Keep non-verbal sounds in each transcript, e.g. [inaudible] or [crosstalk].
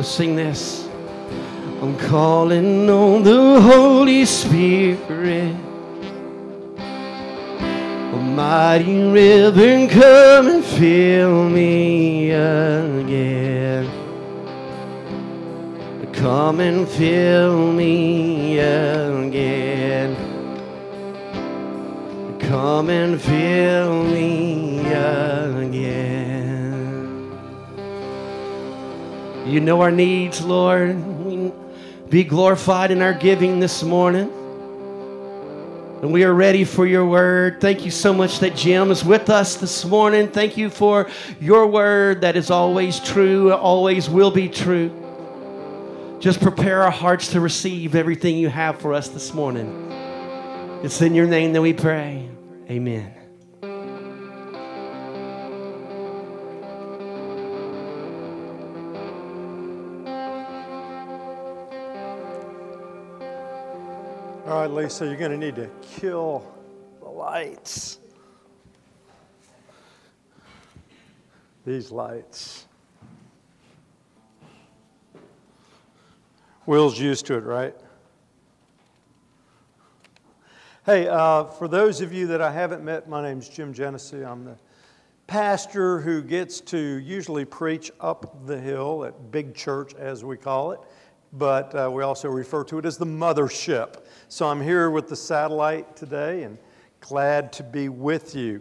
Let's sing this. I'm calling on the Holy Spirit. A mighty river, come and fill me again. Come and fill me again. Come and fill me again. You know our needs, Lord. Be glorified in our giving this morning. And we are ready for your word. Thank you so much that Jim is with us this morning. Thank you for your word that is always true, always will be true. Just prepare our hearts to receive everything you have for us this morning. It's in your name that we pray. Amen. All right, Lisa, you're going to need to kill the lights. These lights. Will's used to it, right? Hey, uh, for those of you that I haven't met, my name's Jim Genesse. I'm the pastor who gets to usually preach up the hill at Big Church, as we call it, but uh, we also refer to it as the mothership. So I'm here with the satellite today and glad to be with you.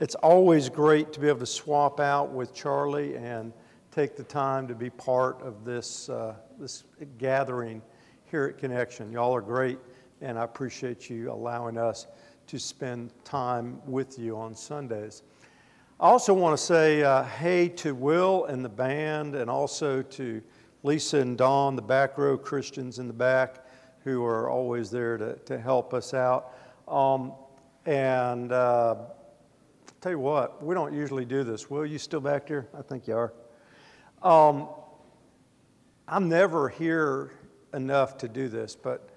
It's always great to be able to swap out with Charlie and take the time to be part of this, uh, this gathering here at Connection. Y'all are great, and I appreciate you allowing us to spend time with you on Sundays. I also want to say uh, hey to Will and the band, and also to Lisa and Don, the back row Christians in the back, who are always there to, to help us out. Um, and uh, tell you what, we don't usually do this. Will, you still back there? I think you are. Um, I'm never here enough to do this, but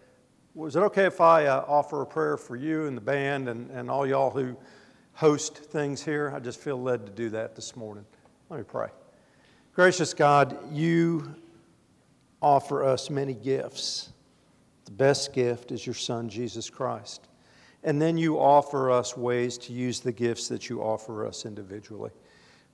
was it okay if I uh, offer a prayer for you and the band and, and all y'all who host things here? I just feel led to do that this morning. Let me pray. Gracious God, you offer us many gifts. The best gift is your Son, Jesus Christ. And then you offer us ways to use the gifts that you offer us individually.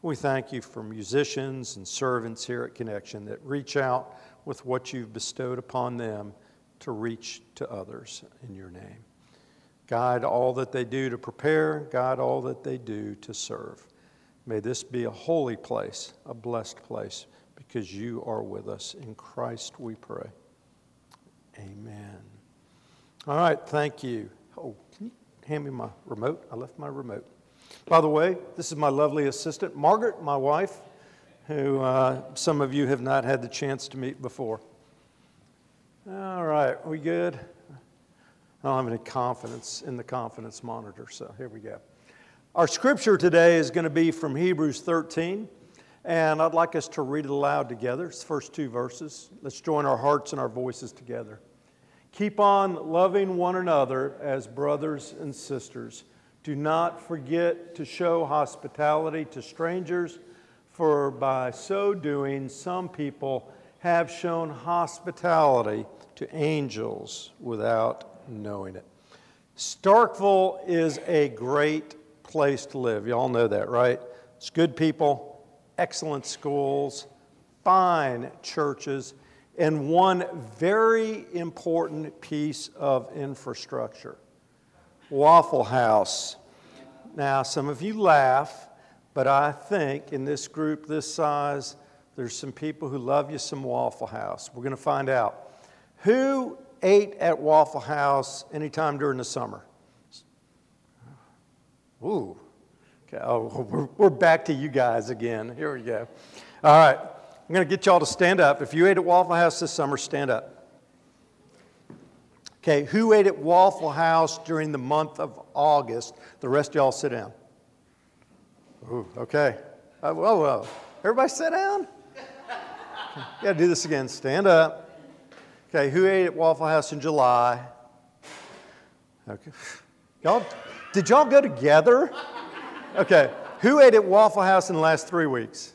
We thank you for musicians and servants here at Connection that reach out with what you've bestowed upon them to reach to others in your name. Guide all that they do to prepare, guide all that they do to serve. May this be a holy place, a blessed place, because you are with us. In Christ we pray. Amen. All right, thank you. Oh, can you hand me my remote? I left my remote. By the way, this is my lovely assistant, Margaret, my wife, who uh, some of you have not had the chance to meet before. All right, we good? I don't have any confidence in the confidence monitor, so here we go. Our scripture today is going to be from Hebrews 13, and I'd like us to read it aloud together. It's the first two verses. Let's join our hearts and our voices together. Keep on loving one another as brothers and sisters do not forget to show hospitality to strangers, for by so doing, some people have shown hospitality to angels without knowing it. Starkville is a great place to live. You all know that, right? It's good people, excellent schools, fine churches, and one very important piece of infrastructure Waffle House. Now, some of you laugh, but I think in this group this size, there's some people who love you some Waffle House. We're going to find out. Who ate at Waffle House anytime during the summer? Ooh. Okay, oh, we're, we're back to you guys again. Here we go. All right. I'm going to get y'all to stand up. If you ate at Waffle House this summer, stand up. Okay, who ate at Waffle House during the month of August? The rest of y'all sit down. Ooh, okay. Uh, whoa, whoa. Everybody sit down? You got to do this again. Stand up. Okay, who ate at Waffle House in July? Okay. Y'all, did y'all go together? Okay. Who ate at Waffle House in the last three weeks?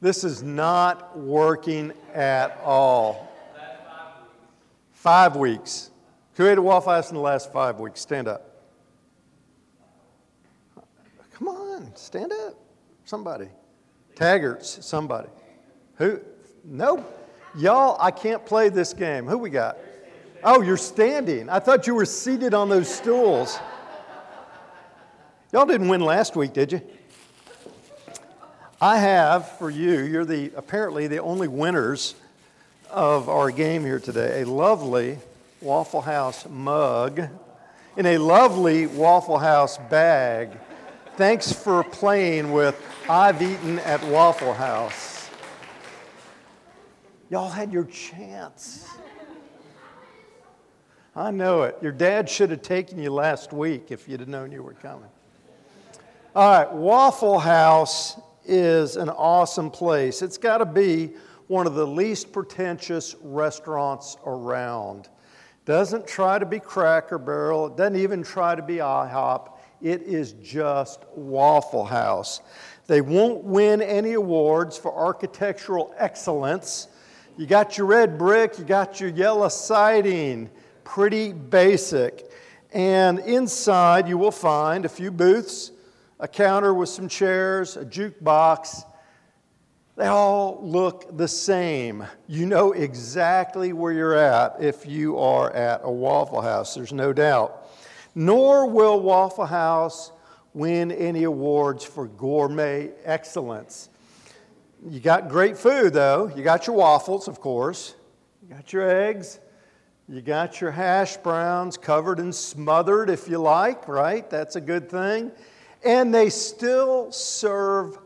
This is not working at all. Five weeks. Who ate a Waffle House in the last five weeks? Stand up. Come on, stand up. Somebody. Taggarts, somebody. Who? No. Y'all, I can't play this game. Who we got? Oh, you're standing. I thought you were seated on those stools. Y'all didn't win last week, did you? I have for you, you're the apparently the only winners of our game here today, a lovely Waffle House mug in a lovely Waffle House bag. Thanks for playing with I've Eaten at Waffle House. Y'all had your chance. I know it. Your dad should have taken you last week if you'd have known you were coming. All right, Waffle House is an awesome place. It's got to be one of the least pretentious restaurants around. Doesn't try to be Cracker Barrel, it doesn't even try to be IHOP. It is just Waffle House. They won't win any awards for architectural excellence. You got your red brick, you got your yellow siding, pretty basic. And inside, you will find a few booths a counter with some chairs, a jukebox. They all look the same. You know exactly where you're at if you are at a Waffle House, there's no doubt. Nor will Waffle House win any awards for gourmet excellence. You got great food, though. You got your waffles, of course. You got your eggs. You got your hash browns covered and smothered, if you like, right? That's a good thing and they still serve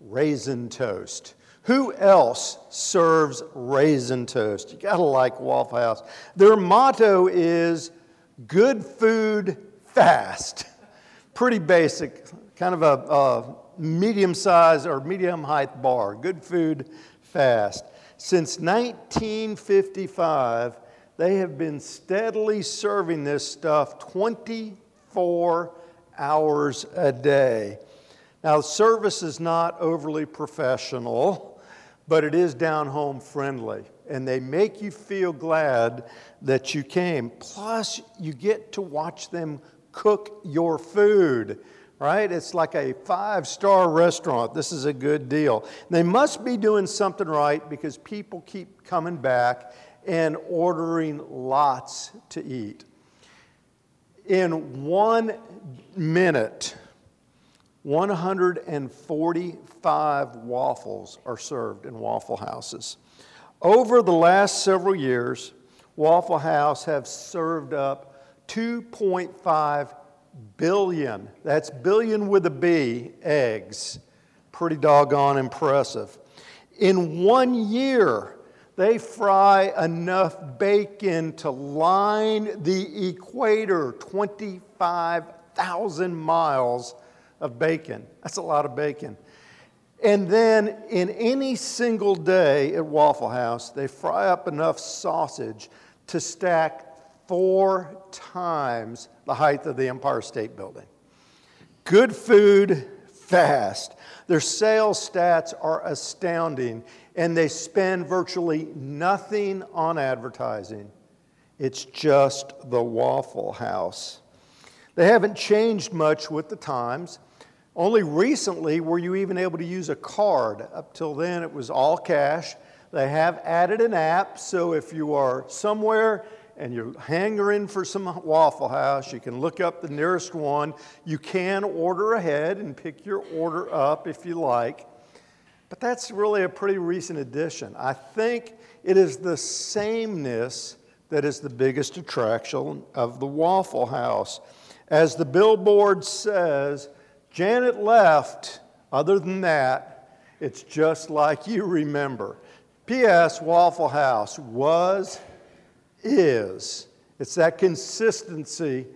raisin toast. Who else serves raisin toast? You gotta like Waffle House. Their motto is good food fast. Pretty basic, kind of a, a medium size or medium height bar. Good food fast. Since 1955, they have been steadily serving this stuff 24 hours a day. Now, service is not overly professional, but it is down home friendly. And they make you feel glad that you came. Plus, you get to watch them cook your food, right? It's like a five star restaurant. This is a good deal. They must be doing something right because people keep coming back and ordering lots to eat in one minute, 145 waffles are served in Waffle Houses. Over the last several years, Waffle House have served up 2.5 billion, that's billion with a B, eggs. Pretty doggone impressive. In one year, they fry enough bacon to line the equator 25,000 miles of bacon. That's a lot of bacon. And then in any single day at Waffle House, they fry up enough sausage to stack four times the height of the Empire State Building. Good food, fast. Their sales stats are astounding and they spend virtually nothing on advertising. It's just the Waffle House. They haven't changed much with the times. Only recently were you even able to use a card. Up till then, it was all cash. They have added an app, so if you are somewhere and you're hangering for some Waffle House, you can look up the nearest one. You can order ahead and pick your order up if you like. But that's really a pretty recent addition. I think it is the sameness that is the biggest attraction of the Waffle House. As the billboard says, Janet left. Other than that, it's just like you remember. P.S. Waffle House was, is. It's that consistency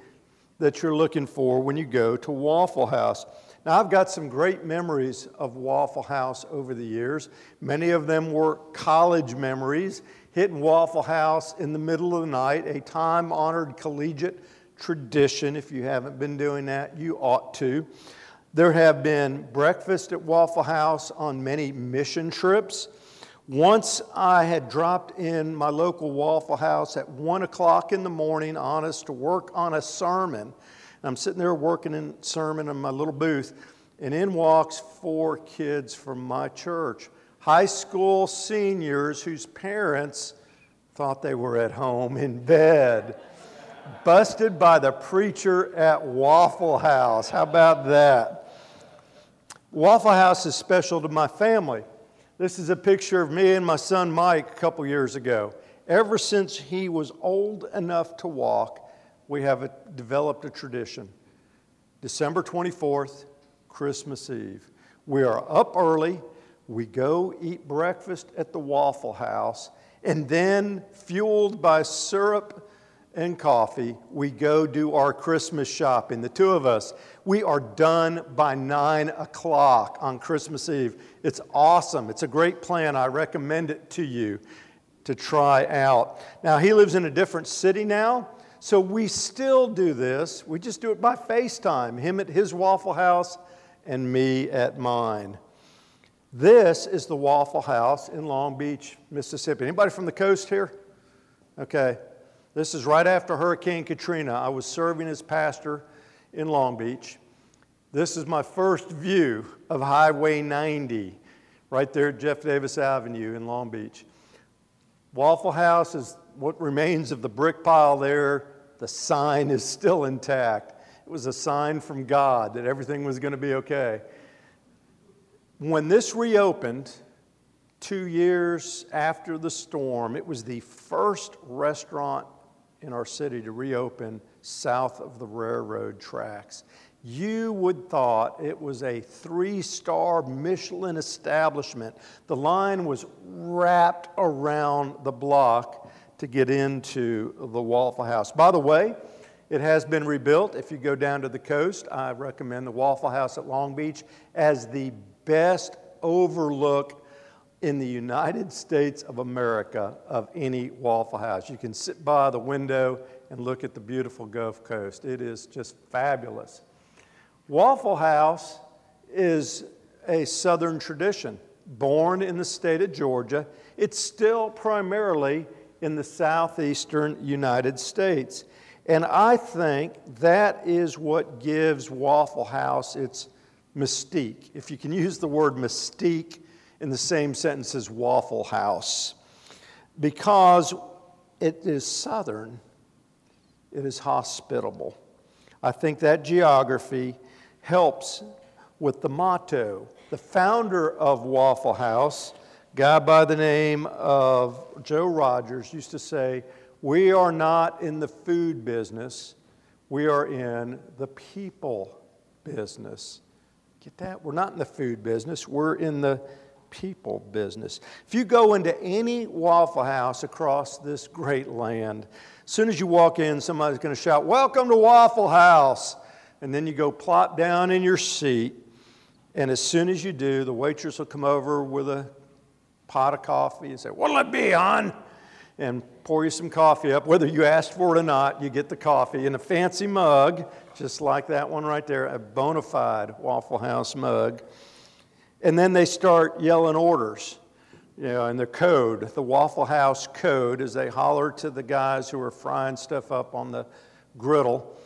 that you're looking for when you go to Waffle House. Now, I've got some great memories of Waffle House over the years. Many of them were college memories, hitting Waffle House in the middle of the night, a time honored collegiate tradition. If you haven't been doing that, you ought to. There have been breakfast at Waffle House on many mission trips. Once I had dropped in my local Waffle House at 1 o'clock in the morning, honest, to work on a sermon. I'm sitting there working in sermon in my little booth, and in walks four kids from my church, high school seniors whose parents thought they were at home in bed. Busted by the preacher at Waffle House. How about that? Waffle House is special to my family. This is a picture of me and my son Mike a couple years ago. Ever since he was old enough to walk, we have a, developed a tradition. December 24th, Christmas Eve. We are up early, we go eat breakfast at the Waffle House, and then, fueled by syrup and coffee, we go do our Christmas shopping. The two of us, we are done by nine o'clock on Christmas Eve. It's awesome. It's a great plan. I recommend it to you to try out. Now, he lives in a different city now, so we still do this. We just do it by FaceTime, him at his Waffle House and me at mine. This is the Waffle House in Long Beach, Mississippi. Anybody from the coast here? Okay. This is right after Hurricane Katrina. I was serving as pastor in Long Beach. This is my first view of Highway 90, right there at Jeff Davis Avenue in Long Beach. Waffle House is what remains of the brick pile there. The sign is still intact. It was a sign from God that everything was going to be okay. When this reopened, two years after the storm, it was the first restaurant in our city to reopen south of the railroad tracks. You would thought it was a three-star Michelin establishment. The line was wrapped around the block to get into the Waffle House. By the way, it has been rebuilt. If you go down to the coast, I recommend the Waffle House at Long Beach as the best overlook in the United States of America of any Waffle House. You can sit by the window and look at the beautiful Gulf Coast. It is just fabulous. Waffle House is a Southern tradition. Born in the state of Georgia, it's still primarily in the southeastern United States. And I think that is what gives Waffle House its mystique. If you can [laughs] use the word mystique in the same sentence as Waffle House because it is southern, it is hospitable. I think that geography helps with the motto. The founder of Waffle House, guy by the name of Joe Rogers, used to say, We are not in the food business, we are in the people business. Get that? We're not in the food business, we're in the people business. If you go into any Waffle House across this great land, as soon as you walk in, somebody's going to shout, Welcome to Waffle House. And then you go plop down in your seat. And as soon as you do, the waitress will come over with a pot of coffee and say, What'll it be, hon? And pour you some coffee up. Whether you asked for it or not, you get the coffee in a fancy mug, just like that one right there, a bona fide Waffle House mug. And then they start yelling orders, you know, and the code, the Waffle House code, as they holler to the guys who are frying stuff up on the griddle.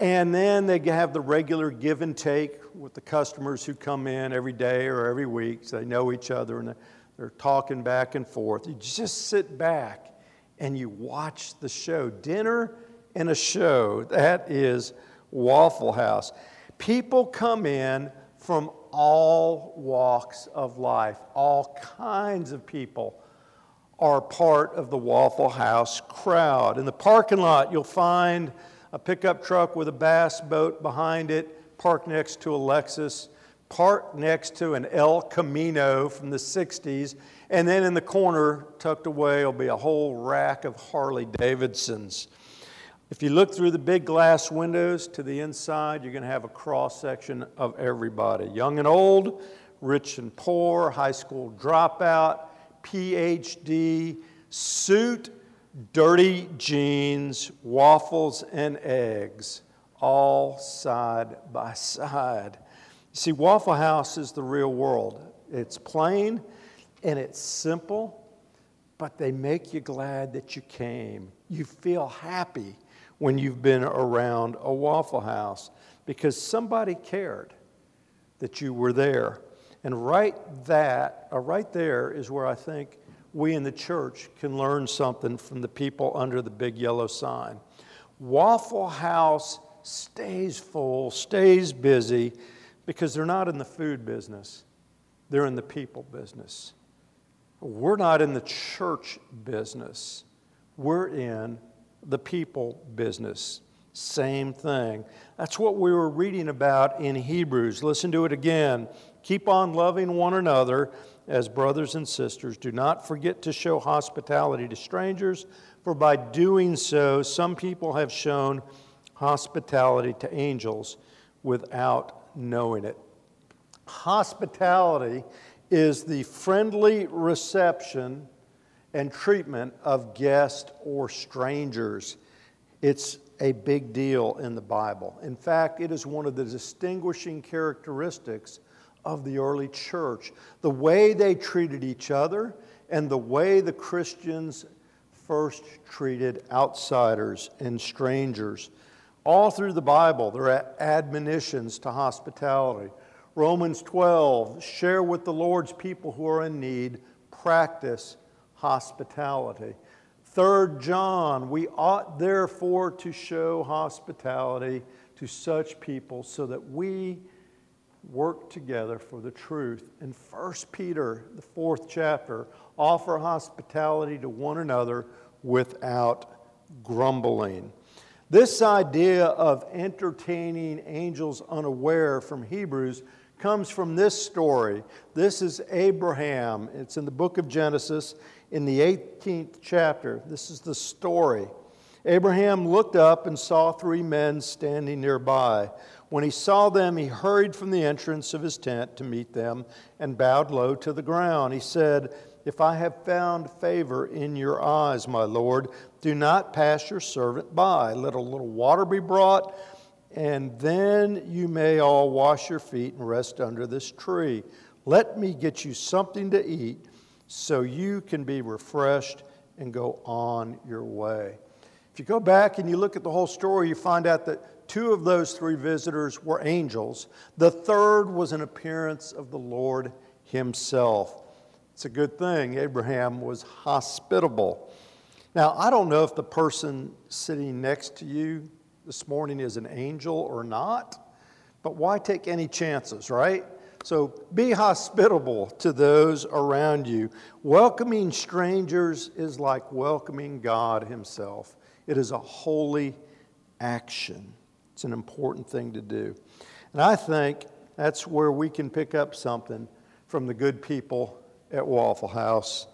And then they have the regular give and take with the customers who come in every day or every week. So they know each other and they're talking back and forth. You just sit back and you watch the show. Dinner and a show. That is Waffle House. People come in from all walks of life, all kinds of people are part of the Waffle House crowd. In the parking lot, you'll find a pickup truck with a bass boat behind it, parked next to a Lexus, parked next to an El Camino from the 60s, and then in the corner, tucked away, will be a whole rack of Harley Davidsons. If you look through the big glass windows to the inside, you're going to have a cross section of everybody young and old, rich and poor, high school dropout, PhD, suit, dirty jeans, waffles, and eggs, all side by side. You See, Waffle House is the real world. It's plain and it's simple, but they make you glad that you came. You feel happy when you've been around a Waffle House because somebody cared that you were there. And right that, uh, right there is where I think we in the church can learn something from the people under the big yellow sign. Waffle House stays full, stays busy, because they're not in the food business, they're in the people business. We're not in the church business, we're in the people business. Same thing. That's what we were reading about in Hebrews. Listen to it again. Keep on loving one another as brothers and sisters. Do not forget to show hospitality to strangers, for by doing so, some people have shown hospitality to angels without knowing it. Hospitality is the friendly reception and treatment of guests or strangers. It's a big deal in the Bible. In fact, it is one of the distinguishing characteristics of the early church. The way they treated each other and the way the Christians first treated outsiders and strangers. All through the Bible, there are admonitions to hospitality. Romans 12, share with the Lord's people who are in need, practice hospitality. Third John, we ought therefore to show hospitality to such people so that we work together for the truth. In 1 Peter, the fourth chapter, offer hospitality to one another without grumbling. This idea of entertaining angels unaware from Hebrews comes from this story. This is Abraham. It's in the book of Genesis in the 18th chapter. This is the story. Abraham looked up and saw three men standing nearby. When he saw them, he hurried from the entrance of his tent to meet them and bowed low to the ground. He said, If I have found favor in your eyes, my Lord, do not pass your servant by. Let a little water be brought, and then you may all wash your feet and rest under this tree. Let me get you something to eat so you can be refreshed and go on your way. If you go back and you look at the whole story, you find out that Two of those three visitors were angels. The third was an appearance of the Lord Himself. It's a good thing. Abraham was hospitable. Now, I don't know if the person sitting next to you this morning is an angel or not, but why take any chances, right? So be hospitable to those around you. Welcoming strangers is like welcoming God Himself, it is a holy action. It's an important thing to do. And I think that's where we can pick up something from the good people at Waffle House.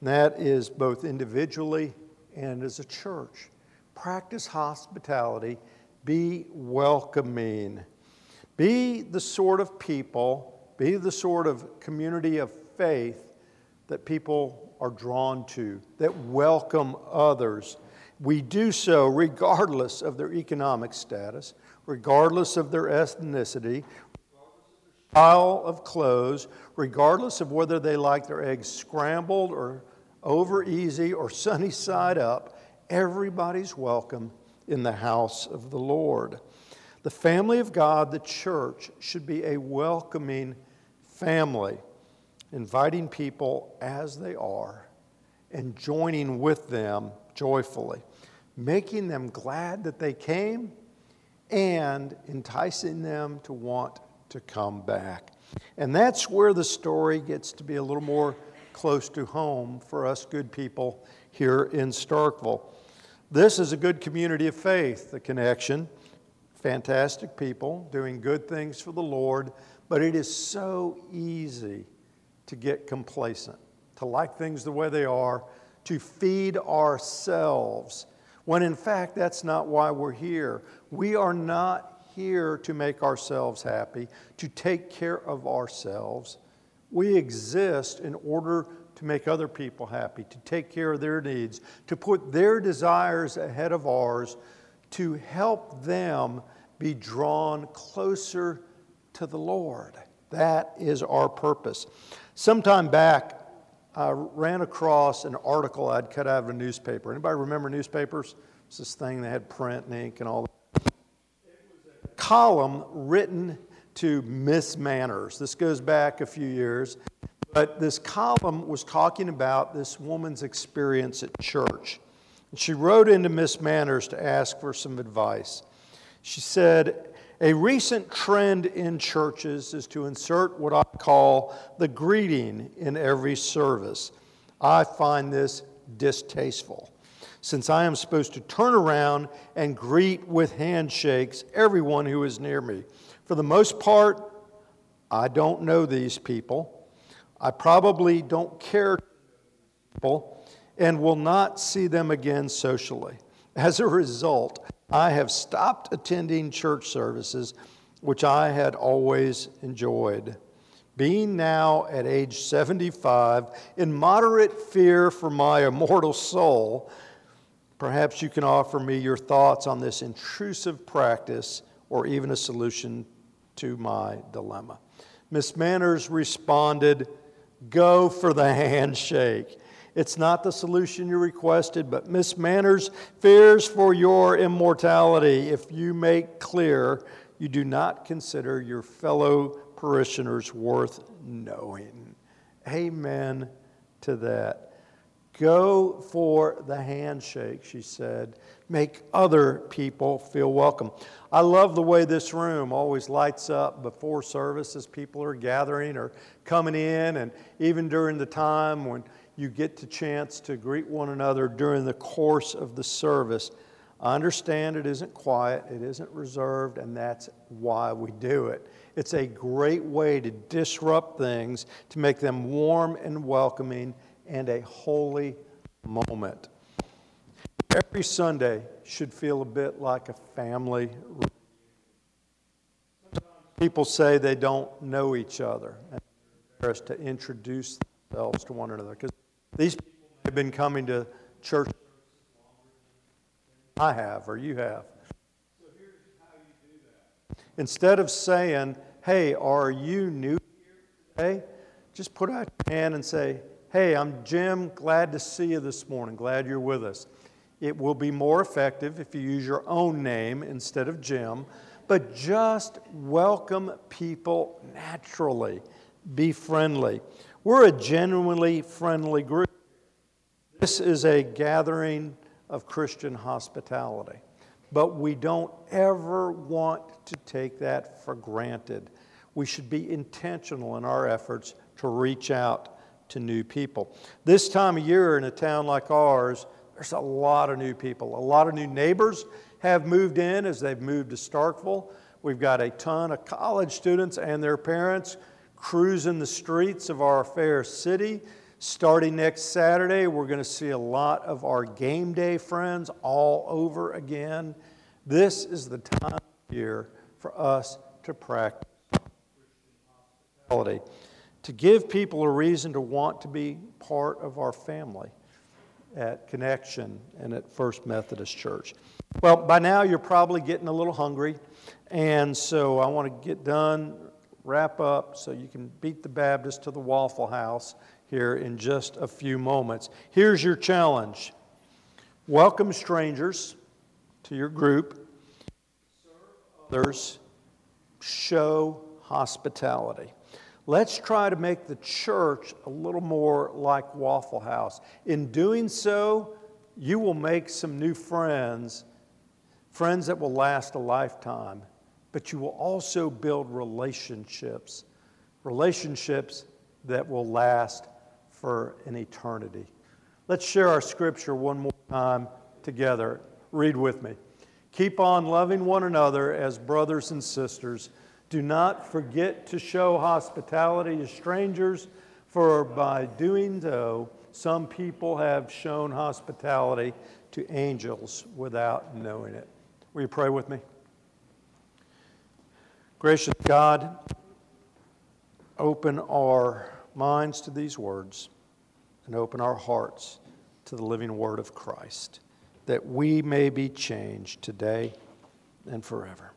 And that is both individually and as a church. Practice hospitality, be welcoming. Be the sort of people, be the sort of community of faith that people are drawn to, that welcome others we do so regardless of their economic status, regardless of their ethnicity, style of clothes, regardless of whether they like their eggs scrambled or over easy or [laughs] sunny side up, everybody's welcome in the house of the Lord. The family of God, the church, should be a welcoming family, inviting people as they are and joining with them joyfully making them glad that they came and enticing them to want to come back. And that's where the story gets to be a little more close to home for us good people here in Starkville. This is a good community of faith, the connection. Fantastic people doing good things for the Lord, but it is so easy to get complacent, to like things the way they are, to feed ourselves when in fact that's not why we're here. We are not here to make ourselves happy, to take care of ourselves. We exist in order to make other people happy, to take care of their needs, to put their desires ahead of ours, to help them be drawn closer to the Lord. That is our purpose. Sometime back, I ran across an article I'd cut out of a newspaper. Anybody remember newspapers? It's this thing that had print and ink and all that. column written to Miss Manners. This goes back a few years. But this column was talking about this woman's experience at church. And she wrote into Miss Manners to ask for some advice. She said, A recent trend in churches is to insert what I call the greeting in every service. I find this distasteful, since I am supposed to turn around and greet with handshakes everyone who is near me. For the most part, I don't know these people. I probably don't care people and will not see them again socially. As a result, I have stopped attending church services, which I had always enjoyed. Being now at age 75, in moderate fear for my immortal soul, perhaps you can offer me your thoughts on this intrusive practice or even a solution to my dilemma. Miss Manners responded, Go for the [laughs] handshake. It's not the solution you requested, but Miss Manners fears for your immortality if you make clear you do not consider your fellow parishioners worth knowing. Amen to that. Go for the handshake, she said. Make other people feel welcome. I love the way this room always lights up before service as people are gathering or coming in, and even during the time when you get the chance to greet one another during the course of the service. I understand it isn't quiet, it isn't reserved, and that's why we do it. It's a great way to disrupt things, to make them warm and welcoming and a holy moment. Every Sunday should feel a bit like a family. People say they don't know each other and embarrassed to introduce themselves to one another because these people have been coming to church I have or you have. So here's how you do that. Instead of saying, "Hey, are you new here today?" Just put out your hand and say, Hey, I'm Jim. Glad to see you this morning. Glad you're with us. It will be more effective if you use your own name instead of Jim, but just welcome people naturally. Be friendly. We're a genuinely friendly group. This is a gathering of Christian hospitality, but we don't ever want to take that for granted. We should be intentional in our efforts to reach out to new people. This time of year in a town like ours, there's a lot of new people. A lot of new neighbors have moved in as they've moved to Starkville. We've got a ton of college students and their parents cruising the streets of our fair city. Starting next Saturday, we're going to see a lot of our game day friends all over again. This is the time of year for us to practice hospitality to give people a reason to want to be part of our family at Connection and at First Methodist Church. Well, by now you're probably getting a little hungry, and so I want to get done, wrap up, so you can beat the Baptist to the Waffle House here in just a few moments. Here's your challenge welcome strangers to your group, serve others, show hospitality. Let's try to make the church a little more like Waffle House. In doing so, you will make some new friends, friends that will last a lifetime, but you will also build relationships, relationships that will last for an eternity. Let's share our scripture one more time together. Read with me. Keep on loving one another as brothers and sisters do not forget to show hospitality to strangers, for by doing so, some people have shown hospitality to angels without knowing it. Will you pray with me? Gracious God, open our minds to these words and open our hearts to the living word of Christ, that we may be changed today and forever.